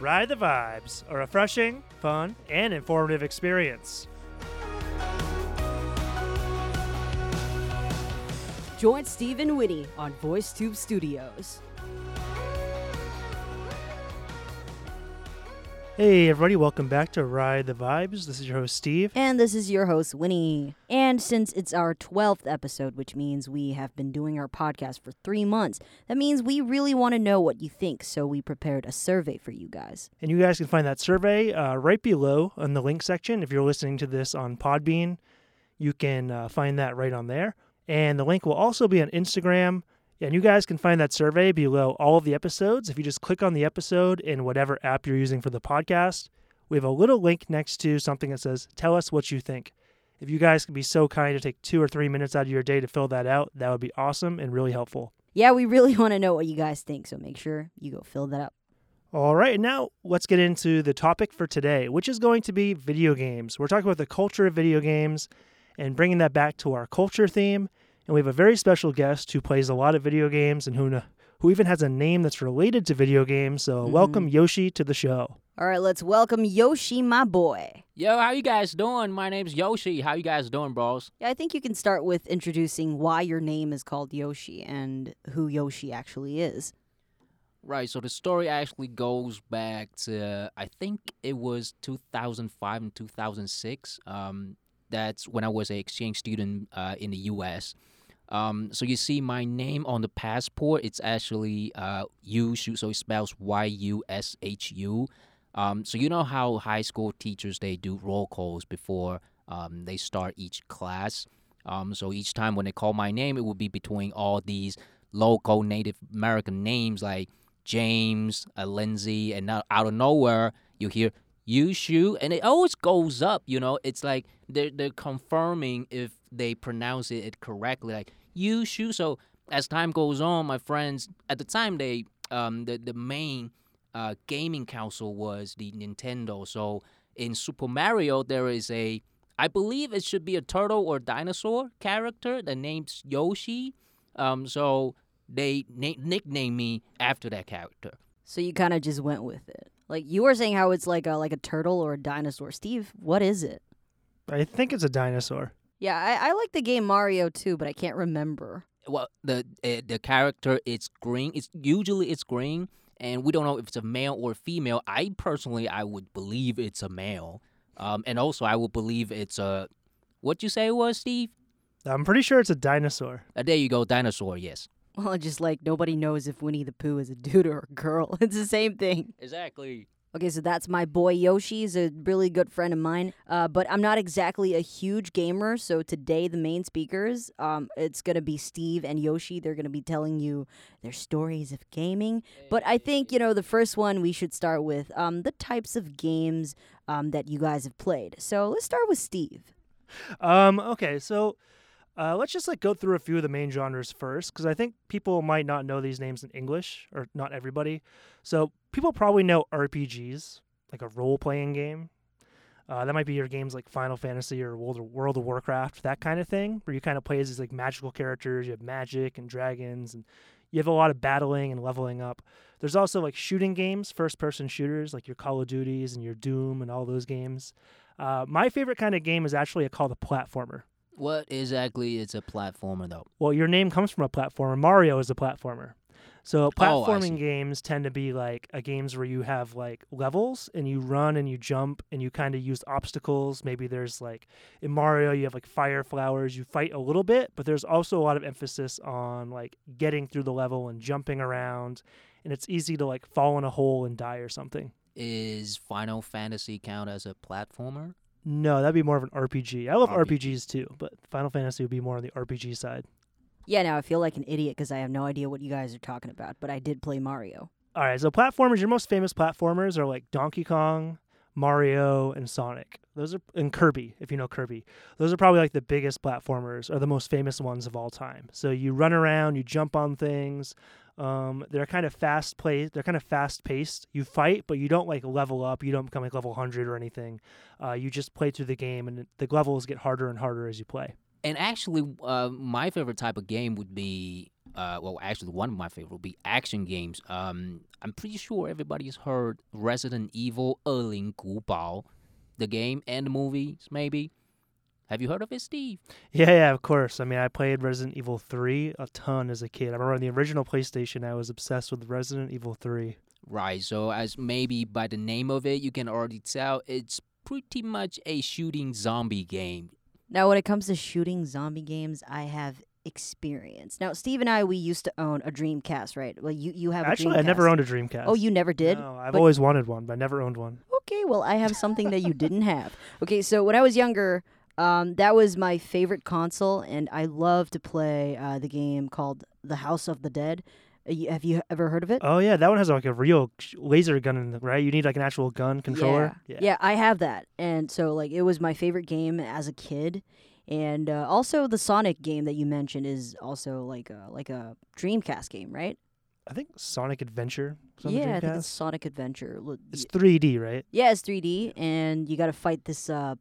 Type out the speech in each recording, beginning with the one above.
Ride the Vibes, a refreshing, fun, and informative experience. Join Steve and Winnie on VoiceTube Studios. Hey, everybody, welcome back to Ride the Vibes. This is your host, Steve. And this is your host, Winnie. And since it's our 12th episode, which means we have been doing our podcast for three months, that means we really want to know what you think. So we prepared a survey for you guys. And you guys can find that survey uh, right below in the link section. If you're listening to this on Podbean, you can uh, find that right on there. And the link will also be on Instagram. And you guys can find that survey below all of the episodes. If you just click on the episode in whatever app you're using for the podcast, we have a little link next to something that says, Tell us what you think. If you guys could be so kind to take two or three minutes out of your day to fill that out, that would be awesome and really helpful. Yeah, we really want to know what you guys think. So make sure you go fill that up. All right, now let's get into the topic for today, which is going to be video games. We're talking about the culture of video games and bringing that back to our culture theme and we have a very special guest who plays a lot of video games and who who even has a name that's related to video games. So mm-hmm. welcome Yoshi to the show. All right, let's welcome Yoshi, my boy. Yo, how you guys doing? My name's Yoshi. How you guys doing, bros? Yeah, I think you can start with introducing why your name is called Yoshi and who Yoshi actually is. Right, so the story actually goes back to I think it was 2005 and 2006. Um, that's when I was an exchange student uh, in the U.S. Um, so you see my name on the passport. It's actually uh, Yushu, so it spells Y U S H U. Um, so you know how high school teachers they do roll calls before um, they start each class. Um, so each time when they call my name, it would be between all these local Native American names like James, uh, Lindsay, and out of nowhere you hear Yushu, and it always goes up. You know, it's like they're they're confirming if they pronounce it correctly. Like Yushu. So as time goes on, my friends at the time they um the the main uh, gaming console was the Nintendo. So in Super Mario there is a I believe it should be a turtle or dinosaur character that names Yoshi. Um, so they na- nicknamed me after that character. So you kind of just went with it. Like you were saying how it's like a like a turtle or a dinosaur. Steve, what is it? I think it's a dinosaur. Yeah, I, I like the game Mario too, but I can't remember. Well, the uh, the character it's green. It's usually it's green, and we don't know if it's a male or female. I personally, I would believe it's a male, um, and also I would believe it's a. What you say it was, Steve? I'm pretty sure it's a dinosaur. Uh, there you go, dinosaur. Yes. Well, just like nobody knows if Winnie the Pooh is a dude or a girl. It's the same thing. Exactly. Okay, so that's my boy Yoshi. He's a really good friend of mine. Uh, but I'm not exactly a huge gamer. So today, the main speakers, um, it's going to be Steve and Yoshi. They're going to be telling you their stories of gaming. But I think, you know, the first one we should start with um, the types of games um, that you guys have played. So let's start with Steve. Um, okay, so uh, let's just like go through a few of the main genres first, because I think people might not know these names in English, or not everybody. So people probably know RPGs, like a role-playing game. Uh, that might be your games like Final Fantasy or World of, World of Warcraft, that kind of thing, where you kind of play as these like magical characters. You have magic and dragons, and you have a lot of battling and leveling up. There's also like shooting games, first-person shooters, like your Call of Duties and your Doom and all those games. Uh, my favorite kind of game is actually a called a platformer. What exactly is a platformer, though? Well, your name comes from a platformer. Mario is a platformer. So oh, platforming oh, games tend to be like a games where you have like levels and you run and you jump and you kind of use obstacles. Maybe there's like in Mario you have like fire flowers, you fight a little bit, but there's also a lot of emphasis on like getting through the level and jumping around and it's easy to like fall in a hole and die or something. Is Final Fantasy count as a platformer? No, that'd be more of an RPG. I love RPG. RPGs too, but Final Fantasy would be more on the RPG side. Yeah, now I feel like an idiot because I have no idea what you guys are talking about, but I did play Mario. All right, so platformers, your most famous platformers are like Donkey Kong, Mario, and Sonic. Those are and Kirby, if you know Kirby. Those are probably like the biggest platformers or the most famous ones of all time. So you run around, you jump on things. Um, they're kind of fast paced. They're kind of fast paced. You fight, but you don't like level up. You don't become like level hundred or anything. Uh, you just play through the game, and the levels get harder and harder as you play and actually, uh, my favorite type of game would be, uh, well, actually, one of my favorite would be action games. Um, I'm pretty sure everybody's heard Resident Evil Erling 惡靈古堡, the game and the movies, maybe. Have you heard of it, Steve? Yeah, yeah, of course. I mean, I played Resident Evil 3 a ton as a kid. I remember on the original PlayStation, I was obsessed with Resident Evil 3. Right, so as maybe by the name of it, you can already tell it's pretty much a shooting zombie game. Now, when it comes to shooting zombie games, I have experience. Now, Steve and I, we used to own a Dreamcast, right? Well, you you have Actually, I never owned a Dreamcast. Oh, you never did. No, I've But- always wanted one, but I never owned one. Okay, well, I have something that you didn't have. Okay, so when I was younger, um, that was my favorite console, and I love to play uh, the game called The House of the Dead. Uh, Have you ever heard of it? Oh yeah, that one has like a real laser gun in it, right? You need like an actual gun controller. Yeah. yeah, I have that, and so like it was my favorite game as a kid, and uh, also the Sonic game that you mentioned is also like a like a Dreamcast game, right? I think Sonic Adventure. yeah, the I think it's Sonic Adventure. It's 3D, right? Yeah, it's 3D, and you got to fight this uh,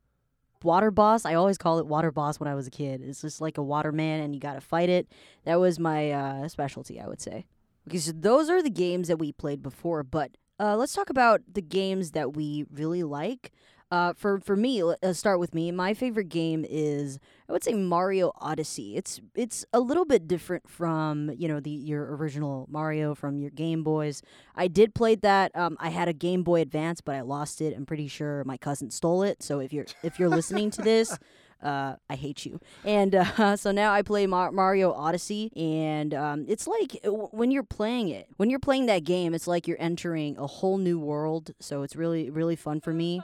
water boss. I always call it water boss when I was a kid. It's just like a water man, and you got to fight it. That was my uh, specialty, I would say. Okay, so those are the games that we played before, but uh, let's talk about the games that we really like. Uh, for for me, let- let's start with me. My favorite game is I would say Mario Odyssey. It's it's a little bit different from you know the your original Mario from your Game Boys. I did play that. Um, I had a Game Boy Advance, but I lost it. I'm pretty sure my cousin stole it. So if you're if you're listening to this, uh, I hate you. And uh, so now I play Mar- Mario Odyssey, and um, it's like uh, w- when you're playing it, when you're playing that game, it's like you're entering a whole new world. So it's really really fun for me.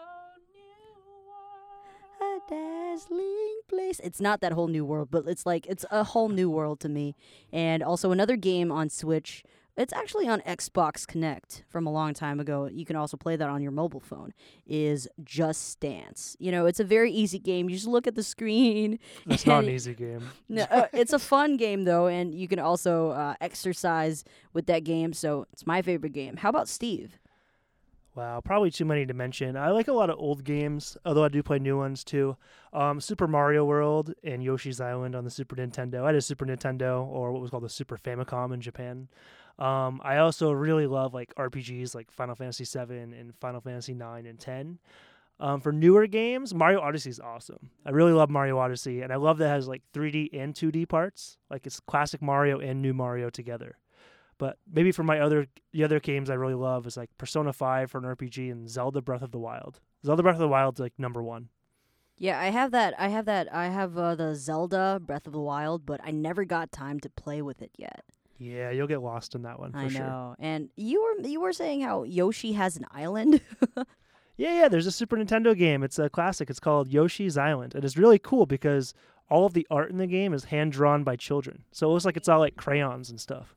Dazzling place. It's not that whole new world, but it's like it's a whole new world to me. And also another game on Switch. It's actually on Xbox Kinect from a long time ago. You can also play that on your mobile phone. Is Just Dance. You know, it's a very easy game. You just look at the screen. It's not an easy game. no, uh, it's a fun game though, and you can also uh, exercise with that game. So it's my favorite game. How about Steve? Wow, probably too many to mention. I like a lot of old games, although I do play new ones too. Um, Super Mario World and Yoshi's Island on the Super Nintendo. I had a Super Nintendo, or what was called the Super Famicom in Japan. Um, I also really love like RPGs like Final Fantasy VII and Final Fantasy IX and Ten. Um, for newer games, Mario Odyssey is awesome. I really love Mario Odyssey, and I love that it has like 3D and 2D parts. Like it's classic Mario and new Mario together. But maybe for my other the other games I really love is like Persona 5 for an RPG and Zelda Breath of the Wild. Zelda Breath of the Wild's like number one. Yeah, I have that. I have that. I have uh, the Zelda Breath of the Wild, but I never got time to play with it yet. Yeah, you'll get lost in that one for I sure. know. And you were you were saying how Yoshi has an island. Yeah, yeah, there's a Super Nintendo game. It's a classic. It's called Yoshi's Island. And it's really cool because all of the art in the game is hand drawn by children. So it looks like it's all like crayons and stuff.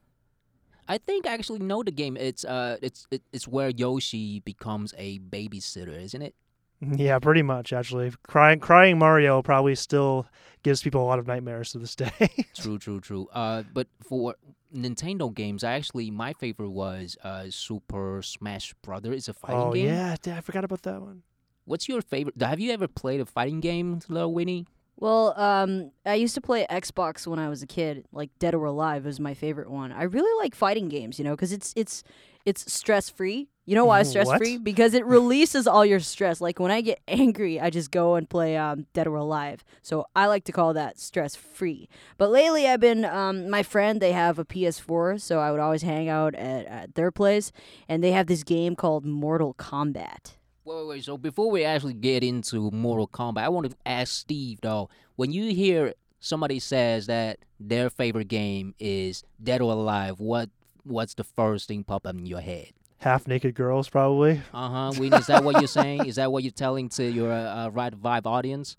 I think I actually know the game. It's uh, it's it, it's where Yoshi becomes a babysitter, isn't it? Yeah, pretty much actually. Crying crying Mario probably still gives people a lot of nightmares to this day. True, true, true. Uh, but for Nintendo games, I actually my favorite was uh Super Smash Brother. It's a fighting oh game. yeah, I forgot about that one. What's your favorite? Have you ever played a fighting game, Little Winnie? Well, um, I used to play Xbox when I was a kid. Like Dead or Alive was my favorite one. I really like fighting games, you know, because it's it's it's stress free. You know why it's stress free? Because it releases all your stress. Like when I get angry, I just go and play um, Dead or Alive. So I like to call that stress free. But lately, I've been um, my friend. They have a PS4, so I would always hang out at, at their place, and they have this game called Mortal Kombat. Wait, wait, wait. So before we actually get into Mortal Kombat, I want to ask Steve though. When you hear somebody says that their favorite game is Dead or Alive, what what's the first thing pop up in your head? Half naked girls probably. Uh huh. Is that what you're saying? Is that what you're telling to your uh, Right Vibe audience?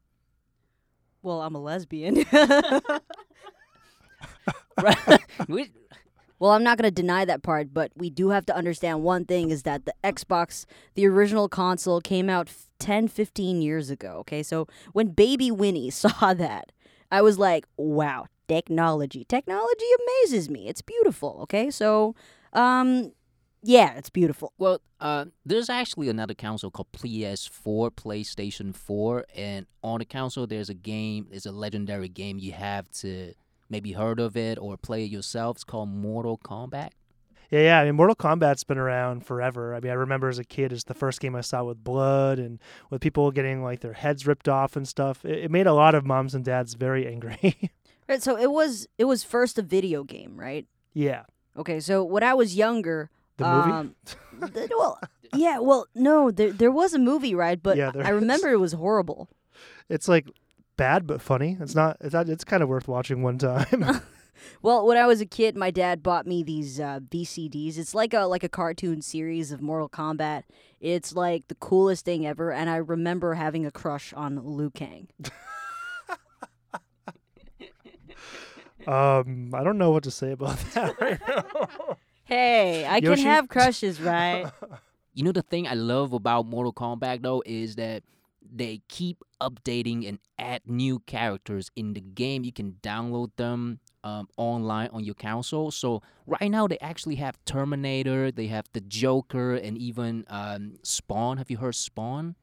Well, I'm a lesbian. right. We- Well, I'm not going to deny that part, but we do have to understand one thing is that the Xbox, the original console, came out f- 10, 15 years ago. Okay, so when Baby Winnie saw that, I was like, wow, technology. Technology amazes me. It's beautiful. Okay, so, um, yeah, it's beautiful. Well, uh, there's actually another console called PS4, PlayStation 4, and on the console there's a game, it's a legendary game you have to maybe heard of it or play it yourself. It's called Mortal Kombat. Yeah, yeah. I mean, Mortal Kombat's been around forever. I mean, I remember as a kid, it's the first game I saw with blood and with people getting like their heads ripped off and stuff. It, it made a lot of moms and dads very angry. Right, so it was it was first a video game, right? yeah, Okay, so when I was younger, the movie. um, th- well, yeah, well, no, there there was a movie, right? But Yeah, there I remember it was horrible. it's like bad but funny. It's not. It's not, it's kind of worth watching one time. Well, when I was a kid, my dad bought me these uh, VCDs. It's like a like a cartoon series of Mortal Kombat. It's like the coolest thing ever, and I remember having a crush on Liu Kang. um, I don't know what to say about that right now. Hey, I Yoshi? can have crushes, right? You know the thing I love about Mortal Kombat though is that they keep updating and add new characters in the game. You can download them um, online on your console. So right now they actually have Terminator, they have the Joker, and even um, Spawn. Have you heard Spawn?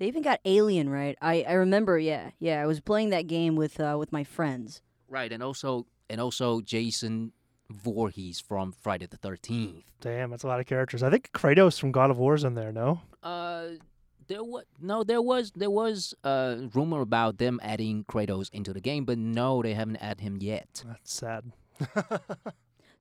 they even got Alien, right? I, I remember, yeah, yeah. I was playing that game with uh, with my friends. Right, and also and also Jason Voorhees from Friday the Thirteenth. Damn, that's a lot of characters. I think Kratos from God of War's in there. No. Uh, there was no, there was there was a rumor about them adding Kratos into the game, but no, they haven't added him yet. That's sad.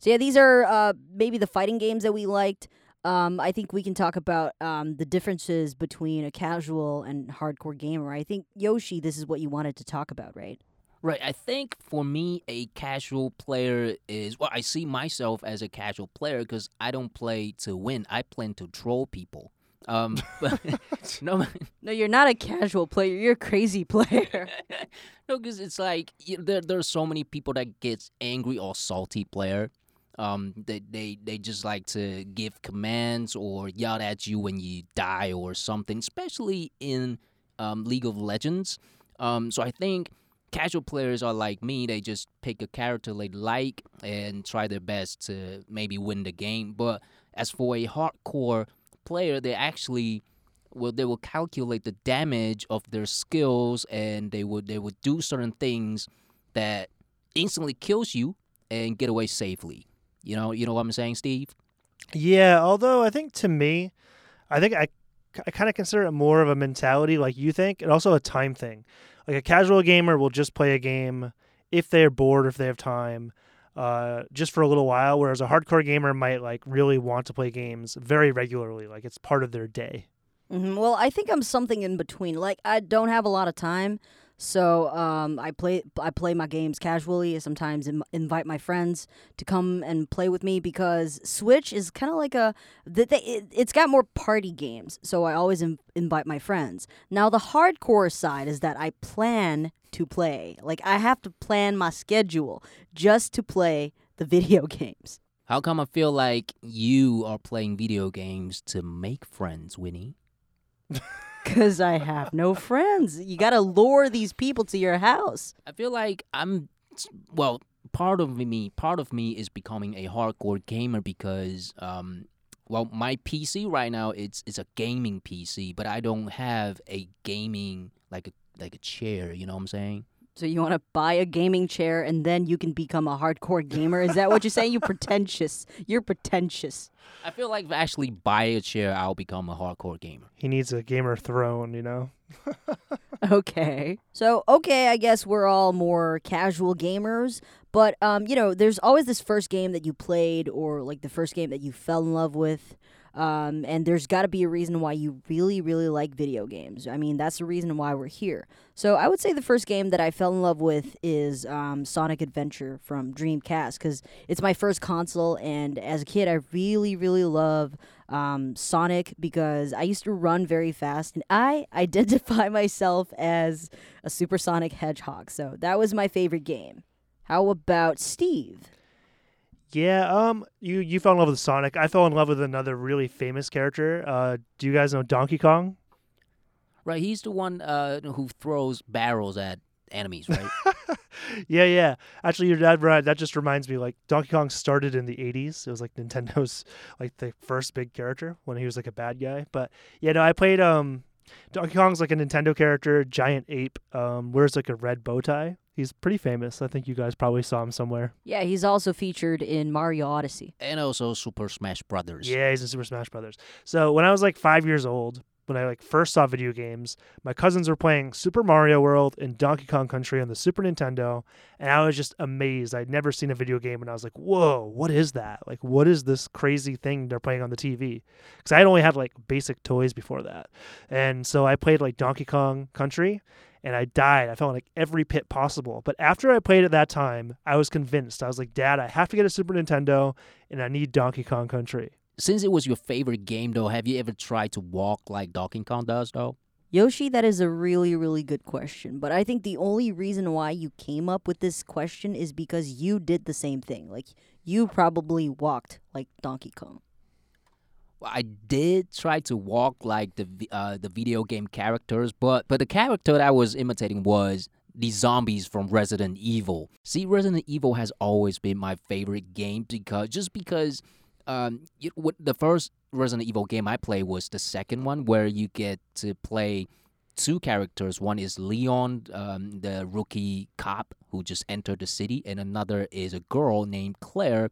So yeah, these are uh, maybe the fighting games that we liked. Um, I think we can talk about um, the differences between a casual and hardcore gamer. I think Yoshi, this is what you wanted to talk about, right? Right, I think for me, a casual player is well. I see myself as a casual player because I don't play to win. I play to troll people. Um, but no, No, you're not a casual player. You're a crazy player. no, because it's like you there. There are so many people that gets angry or salty player. Um, they they they just like to give commands or yell at you when you die or something. Especially in um, League of Legends. Um, so I think casual players are like me. They just pick a character they like and try their best to maybe win the game. But as for a hardcore player, they actually well they will calculate the damage of their skills and they would they would do certain things that instantly kills you and get away safely. You know, you know what I'm saying, Steve? Yeah, although I think to me, I think I, I kind of consider it more of a mentality like you think, and also a time thing. Like a casual gamer will just play a game if they're bored, if they have time, uh, just for a little while. Whereas a hardcore gamer might like really want to play games very regularly, like it's part of their day. hmm Well, I think I'm something in between. Like I don't have a lot of time, so um, I play I play my games casually. Sometimes Im- invite my friends to come and play with me because Switch is kind of like a that it, it's got more party games. So I always Im- invite my friends. Now the hardcore side is that I plan to play. Like I have to plan my schedule just to play the video games. How come I feel like you are playing video games to make friends, Winnie? Cause I have no friends. You gotta lure these people to your house. I feel like I'm well, part of me part of me is becoming a hardcore gamer because um well my PC right now it's it's a gaming PC, but I don't have a gaming like a like a chair, you know what I'm saying? So you want to buy a gaming chair and then you can become a hardcore gamer? Is that what you're saying? You pretentious. You're pretentious. I feel like if I actually buy a chair, I'll become a hardcore gamer. He needs a gamer throne, you know. Okay. So okay, I guess we're all more casual gamers, but um, you know, there's always this first game that you played or like the first game that you fell in love with. Um, and there's got to be a reason why you really, really like video games. I mean, that's the reason why we're here. So I would say the first game that I fell in love with is um, Sonic Adventure from Dreamcast because it's my first console, and as a kid, I really, really love um, Sonic because I used to run very fast, and I identify myself as a supersonic hedgehog. So that was my favorite game. How about Steve? Yeah, um, you you fell in love with Sonic. I fell in love with another really famous character. Uh, do you guys know Donkey Kong? Right, he's the one uh, who throws barrels at enemies, right? yeah, yeah. Actually, your dad right. That just reminds me. Like Donkey Kong started in the '80s. It was like Nintendo's like the first big character when he was like a bad guy. But yeah, no, I played um, Donkey Kong's like a Nintendo character, giant ape. Um, wears like a red bow tie. He's pretty famous. I think you guys probably saw him somewhere. Yeah, he's also featured in Mario Odyssey. And also Super Smash Brothers. Yeah, he's in Super Smash Brothers. So when I was like five years old, when I like first saw video games, my cousins were playing Super Mario World and Donkey Kong Country on the Super Nintendo, and I was just amazed. I'd never seen a video game, and I was like, "Whoa, what is that? Like, what is this crazy thing they're playing on the TV?" Because I had only had like basic toys before that, and so I played like Donkey Kong Country, and I died. I fell in like every pit possible. But after I played at that time, I was convinced. I was like, Dad, I have to get a Super Nintendo, and I need Donkey Kong Country. Since it was your favorite game, though, have you ever tried to walk like Donkey Kong does, though? Yoshi, that is a really, really good question. But I think the only reason why you came up with this question is because you did the same thing. Like, you probably walked like Donkey Kong. I did try to walk like the uh, the video game characters, but but the character that I was imitating was the zombies from Resident Evil. See, Resident Evil has always been my favorite game because just because um you, what the first Resident Evil game I played was the second one where you get to play two characters. One is Leon, um, the rookie cop who just entered the city, and another is a girl named Claire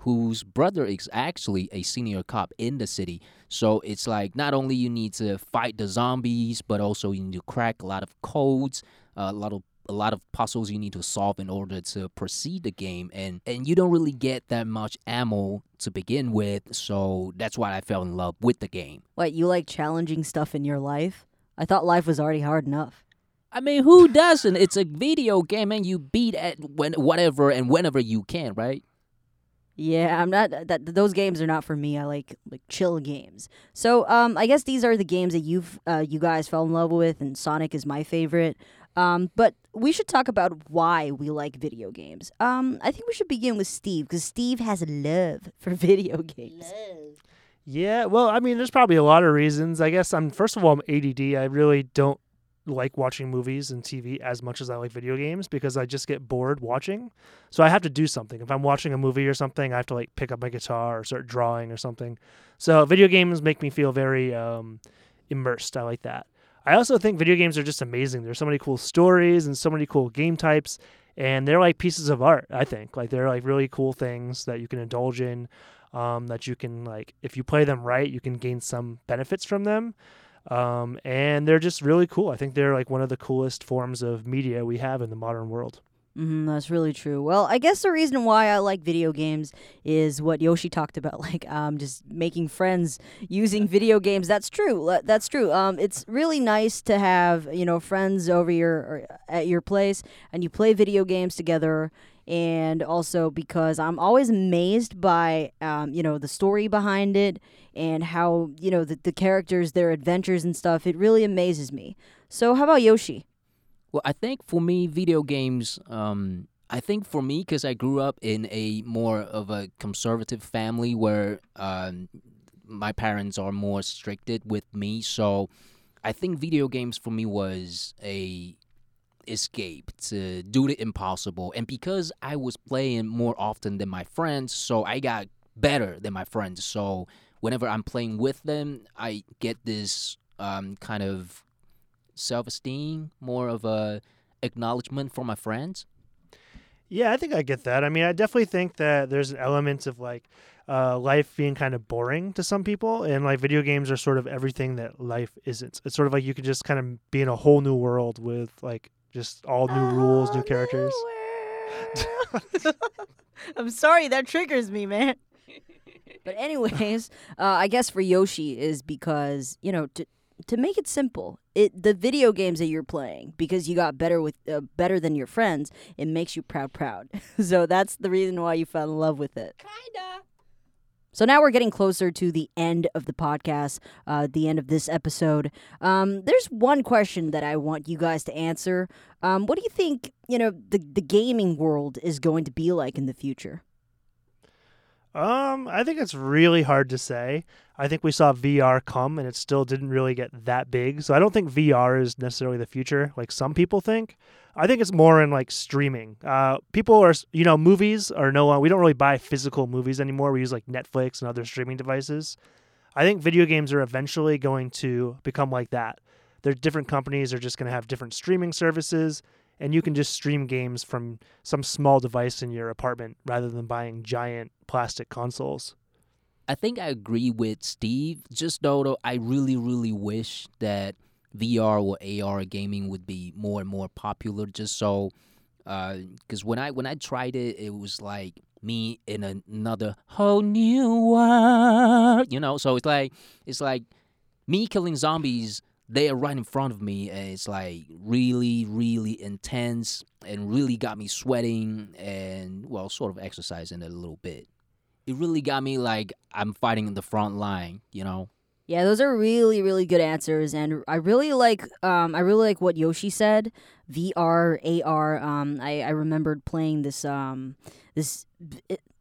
whose brother is actually a senior cop in the city. So it's like not only you need to fight the zombies, but also you need to crack a lot of codes, a lot of a lot of puzzles you need to solve in order to proceed the game and and you don't really get that much ammo to begin with so that's why i fell in love with the game What, you like challenging stuff in your life? I thought life was already hard enough. i mean who doesn't it's a video game and you beat at when whatever and whenever you can right Yeah, I'm not that those games are not for me. I like like chill games. So, um I guess these are the games that you've uh, you guys fell in love with and Sonic is my favorite. Um but we should talk about why we like video games. Um I think we should begin with Steve cuz Steve has a love for video games. Love. Yeah, well, I mean, there's probably a lot of reasons. I guess I'm first of all, I'm ADD. I really don't like watching movies and TV as much as I like video games because I just get bored watching. So I have to do something. If I'm watching a movie or something, I have to like pick up my guitar or start drawing or something. So video games make me feel very um, immersed. I like that. I also think video games are just amazing. There's so many cool stories and so many cool game types, and they're like pieces of art. I think like they're like really cool things that you can indulge in um, that you can like if you play them right you can gain some benefits from them um, and they're just really cool i think they're like one of the coolest forms of media we have in the modern world hmm that's really true. Well, I guess the reason why I like video games is what Yoshi talked about, like um, just making friends using video games. That's true. That's true. Um, it's really nice to have you know friends over your or at your place, and you play video games together. And also because I'm always amazed by um, you know the story behind it and how you know the, the characters, their adventures and stuff. It really amazes me. So how about Yoshi? Well, I think for me, video games. Um, I think for me, because I grew up in a more of a conservative family where um, my parents are more stricted with me, so I think video games for me was a escape to do the impossible. And because I was playing more often than my friends, so I got better than my friends. So whenever I'm playing with them, I get this um, kind of self-esteem, more of a acknowledgement from my friends. yeah i think i get that i mean i definitely think that there's an element of like uh, life being kind of boring to some people and like video games are sort of everything that life isn't it's sort of like you can just kind of be in a whole new world with like just all new rules new characters I'm sorry, that triggers me, man. But anyways, uh, I guess for Yoshi is because you know to to make it simple, it the video games that you're playing because you got better with uh, better than your friends, it makes you proud, proud. so that's the reason why you fell in love with it. Kinda. So now we're getting closer to the end of the podcast, uh, the end of this episode. Um, there's one question that I want you guys to answer. Um, what do you think? You know, the the gaming world is going to be like in the future. Um, I think it's really hard to say. I think we saw VR come and it still didn't really get that big. So I don't think VR is necessarily the future like some people think. I think it's more in like streaming. Uh, people are, you know, movies are no longer, we don't really buy physical movies anymore. We use like Netflix and other streaming devices. I think video games are eventually going to become like that. Their different companies are just going to have different streaming services and you can just stream games from some small device in your apartment rather than buying giant plastic consoles. I think I agree with Steve. Just though, I really, really wish that VR or AR gaming would be more and more popular. Just so, uh, because when I when I tried it, it was like me in another whole new world. You know, so it's like it's like me killing zombies. They are right in front of me, and it's like really, really intense, and really got me sweating, and well, sort of exercising a little bit it really got me like I'm fighting in the front line, you know. Yeah, those are really, really good answers, and I really like, um, I really like what Yoshi said. VR, AR. Um, I I remembered playing this um this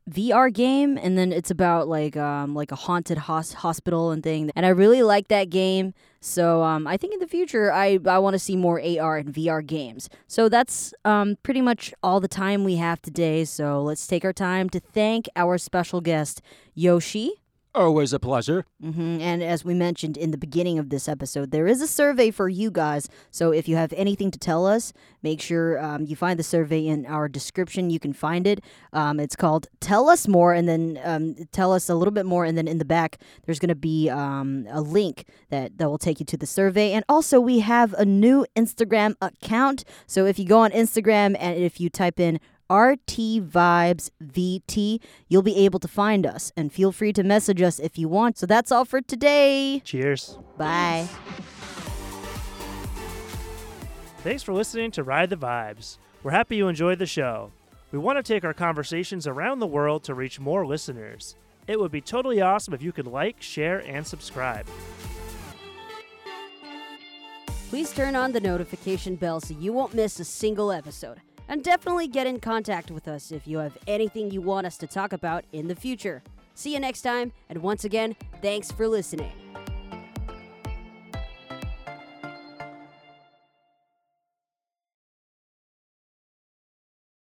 VR game, and then it's about like um like a haunted hos- hospital and thing, and I really like that game. So um, I think in the future I I want to see more AR and VR games. So that's um pretty much all the time we have today. So let's take our time to thank our special guest Yoshi. Always a pleasure. hmm And as we mentioned in the beginning of this episode, there is a survey for you guys. So if you have anything to tell us, make sure um, you find the survey in our description. You can find it. Um, it's called Tell Us More, and then um, tell us a little bit more. And then in the back, there's going to be um, a link that, that will take you to the survey. And also, we have a new Instagram account. So if you go on Instagram and if you type in RT Vibes VT. You'll be able to find us and feel free to message us if you want. So that's all for today. Cheers. Bye. Thanks for listening to Ride the Vibes. We're happy you enjoyed the show. We want to take our conversations around the world to reach more listeners. It would be totally awesome if you could like, share, and subscribe. Please turn on the notification bell so you won't miss a single episode. And definitely get in contact with us if you have anything you want us to talk about in the future. See you next time, and once again, thanks for listening.